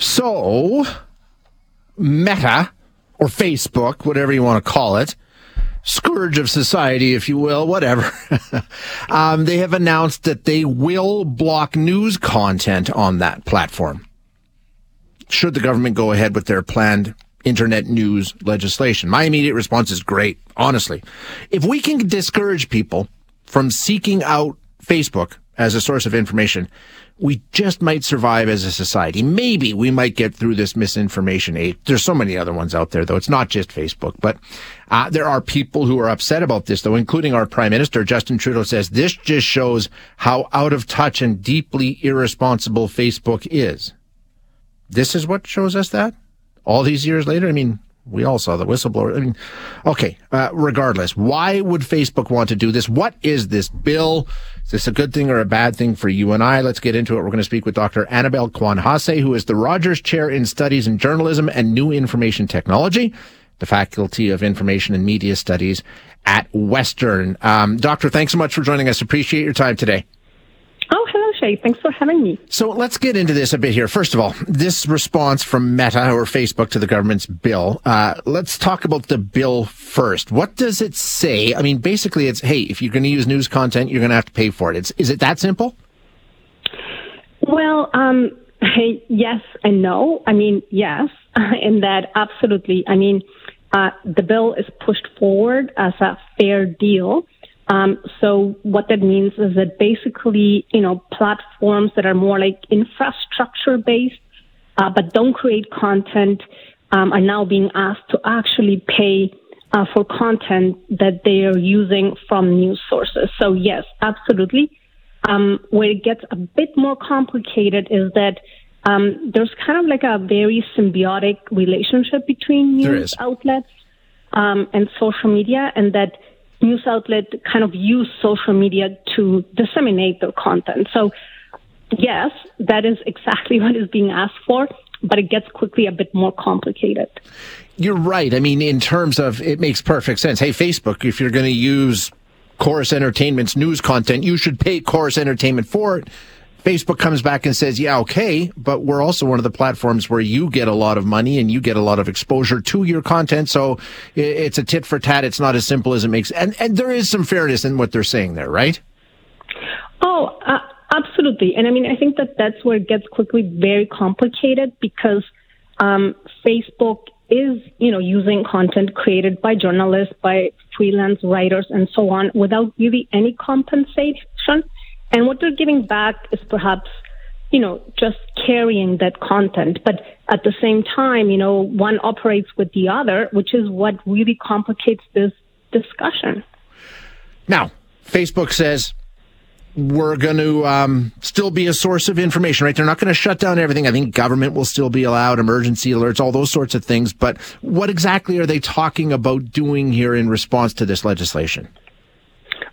So, Meta, or Facebook, whatever you want to call it, scourge of society, if you will, whatever. um, they have announced that they will block news content on that platform. Should the government go ahead with their planned internet news legislation? My immediate response is great, honestly. If we can discourage people from seeking out Facebook as a source of information, we just might survive as a society. Maybe we might get through this misinformation age. There's so many other ones out there, though. It's not just Facebook, but uh, there are people who are upset about this, though, including our prime minister, Justin Trudeau says this just shows how out of touch and deeply irresponsible Facebook is. This is what shows us that all these years later. I mean, we all saw the whistleblower. I mean, okay, uh, regardless, why would Facebook want to do this? What is this bill? Is this a good thing or a bad thing for you and I? Let's get into it. We're going to speak with Dr. Anabel Quan-Haase, who is the Rogers Chair in Studies in Journalism and New Information Technology, the Faculty of Information and Media Studies at Western. Um, doctor, thanks so much for joining us. Appreciate your time today. Shay. Thanks for having me. So let's get into this a bit here. First of all, this response from Meta or Facebook to the government's bill. Uh, let's talk about the bill first. What does it say? I mean, basically, it's hey, if you're going to use news content, you're going to have to pay for it. It's, is it that simple? Well, um, yes and no. I mean, yes, in that absolutely. I mean, uh, the bill is pushed forward as a fair deal um, so what that means is that basically, you know, platforms that are more like infrastructure based, uh, but don't create content, um, are now being asked to actually pay uh, for content that they are using from news sources. So yes, absolutely. Um, where it gets a bit more complicated is that um, there's kind of like a very symbiotic relationship between news outlets um, and social media, and that news outlet kind of use social media to disseminate their content. So, yes, that is exactly what is being asked for, but it gets quickly a bit more complicated. You're right. I mean, in terms of it makes perfect sense. Hey, Facebook, if you're going to use Corus Entertainment's news content, you should pay Corus Entertainment for it. Facebook comes back and says, yeah, okay, but we're also one of the platforms where you get a lot of money and you get a lot of exposure to your content. So it's a tit for tat. It's not as simple as it makes. And, and there is some fairness in what they're saying there, right? Oh, uh, absolutely. And I mean, I think that that's where it gets quickly very complicated because um, Facebook is, you know, using content created by journalists, by freelance writers, and so on without really any compensation. And what they're giving back is perhaps, you know, just carrying that content. But at the same time, you know, one operates with the other, which is what really complicates this discussion. Now, Facebook says we're going to um, still be a source of information, right? They're not going to shut down everything. I think government will still be allowed, emergency alerts, all those sorts of things. But what exactly are they talking about doing here in response to this legislation?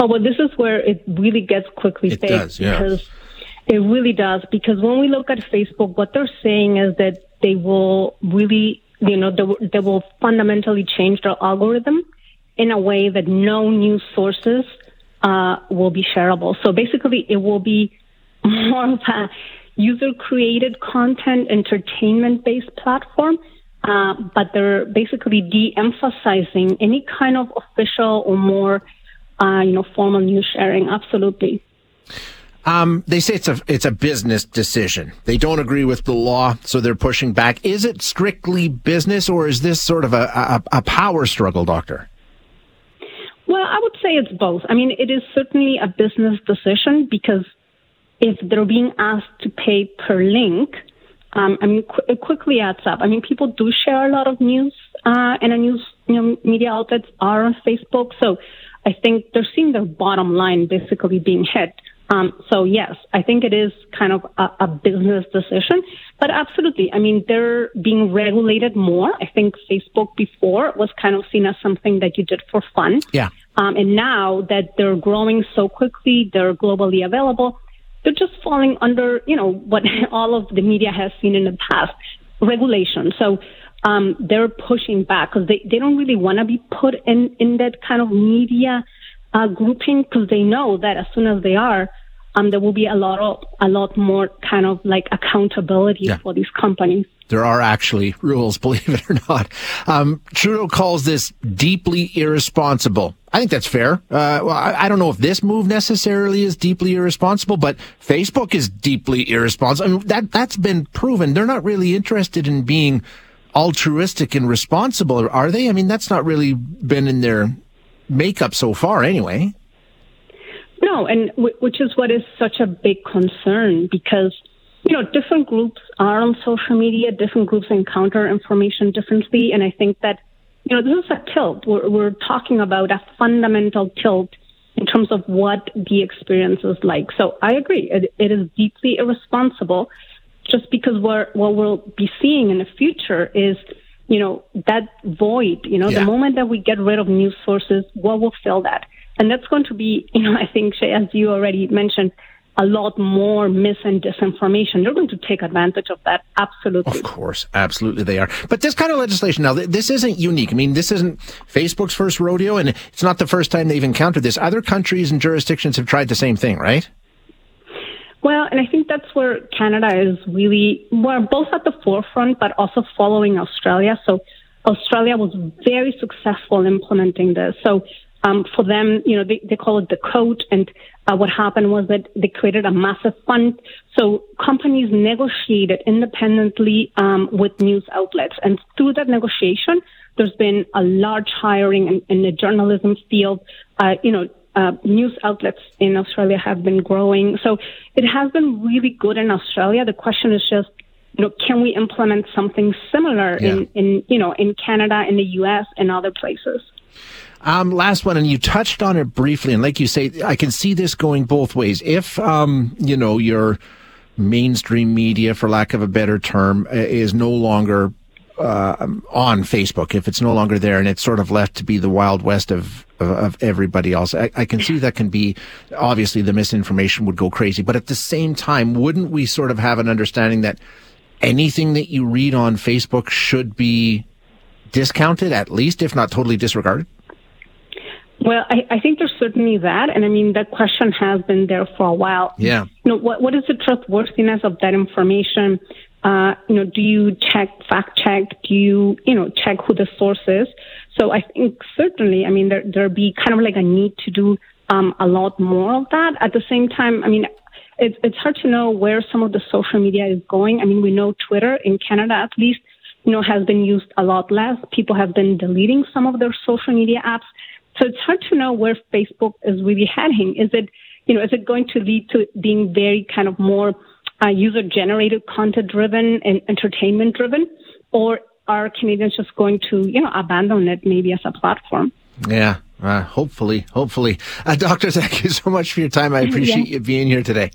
Oh, well, this is where it really gets quickly it does, yeah. because it really does. Because when we look at Facebook, what they're saying is that they will really, you know, they, they will fundamentally change their algorithm in a way that no news sources uh, will be shareable. So basically, it will be more of a user created content, entertainment based platform. Uh, but they're basically de emphasizing any kind of official or more uh, you know, formal news sharing. Absolutely. Um, they say it's a it's a business decision. They don't agree with the law, so they're pushing back. Is it strictly business, or is this sort of a, a, a power struggle, doctor? Well, I would say it's both. I mean, it is certainly a business decision because if they're being asked to pay per link, um, I mean, qu- it quickly adds up. I mean, people do share a lot of news, uh, and a news you know, media outlets are on Facebook, so I think they're seeing their bottom line basically being hit. Um, so yes, I think it is kind of a, a, business decision, but absolutely. I mean, they're being regulated more. I think Facebook before was kind of seen as something that you did for fun. Yeah. Um, and now that they're growing so quickly, they're globally available. They're just falling under, you know, what all of the media has seen in the past, regulation. So, um, they're pushing back because they, they don't really want to be put in, in that kind of media, uh, grouping because they know that as soon as they are, um, there will be a lot of a lot more kind of like accountability yeah. for these companies. There are actually rules, believe it or not. Um, Trudeau calls this deeply irresponsible. I think that's fair. Uh, well, I, I, don't know if this move necessarily is deeply irresponsible, but Facebook is deeply irresponsible. I mean, that that's been proven. They're not really interested in being altruistic and responsible, are they? I mean, that's not really been in their makeup so far, anyway. No, and w- which is what is such a big concern because you know different groups are on social media, different groups encounter information differently, and I think that you know this is a tilt. We're, we're talking about a fundamental tilt in terms of what the experience is like. So I agree, it, it is deeply irresponsible. Just because we're, what we'll be seeing in the future is you know, that void, you know, yeah. the moment that we get rid of news sources, what will fill that? And that's going to be, you know, I think, as you already mentioned, a lot more mis and disinformation. They're going to take advantage of that. Absolutely. Of course. Absolutely they are. But this kind of legislation now, this isn't unique. I mean, this isn't Facebook's first rodeo and it's not the first time they've encountered this. Other countries and jurisdictions have tried the same thing, right? Well, and I think that's where Canada is really, we're both at the forefront, but also following Australia. So Australia was very successful implementing this. So um, for them, you know, they, they call it the code. And uh, what happened was that they created a massive fund. So companies negotiated independently um, with news outlets. And through that negotiation, there's been a large hiring in, in the journalism field. Uh, you know, uh, news outlets in Australia have been growing. So it has been really good in Australia. The question is just, you know, can we implement something similar yeah. in, in, you know, in Canada, in the U.S., and other places? Um, last one, and you touched on it briefly, and like you say, I can see this going both ways. If, um, you know, your mainstream media, for lack of a better term, is no longer uh, on Facebook, if it's no longer there and it's sort of left to be the wild west of of, of everybody else, I, I, can see that can be obviously the misinformation would go crazy. But at the same time, wouldn't we sort of have an understanding that anything that you read on Facebook should be discounted, at least, if not totally disregarded? Well, I, I, think there's certainly that, and I mean that question has been there for a while. Yeah. You know, what what is the trustworthiness of that information? Uh, you know, do you check fact check? Do you you know check who the source is? So I think certainly, I mean, there there be kind of like a need to do um, a lot more of that. At the same time, I mean, it's it's hard to know where some of the social media is going. I mean, we know Twitter in Canada at least, you know, has been used a lot less. People have been deleting some of their social media apps. So it's hard to know where Facebook is really heading. Is it, you know, is it going to lead to being very kind of more uh, user generated content driven and entertainment driven? Or are Canadians just going to, you know, abandon it maybe as a platform? Yeah, uh, hopefully, hopefully. Uh, doctor, thank you so much for your time. I appreciate yeah. you being here today.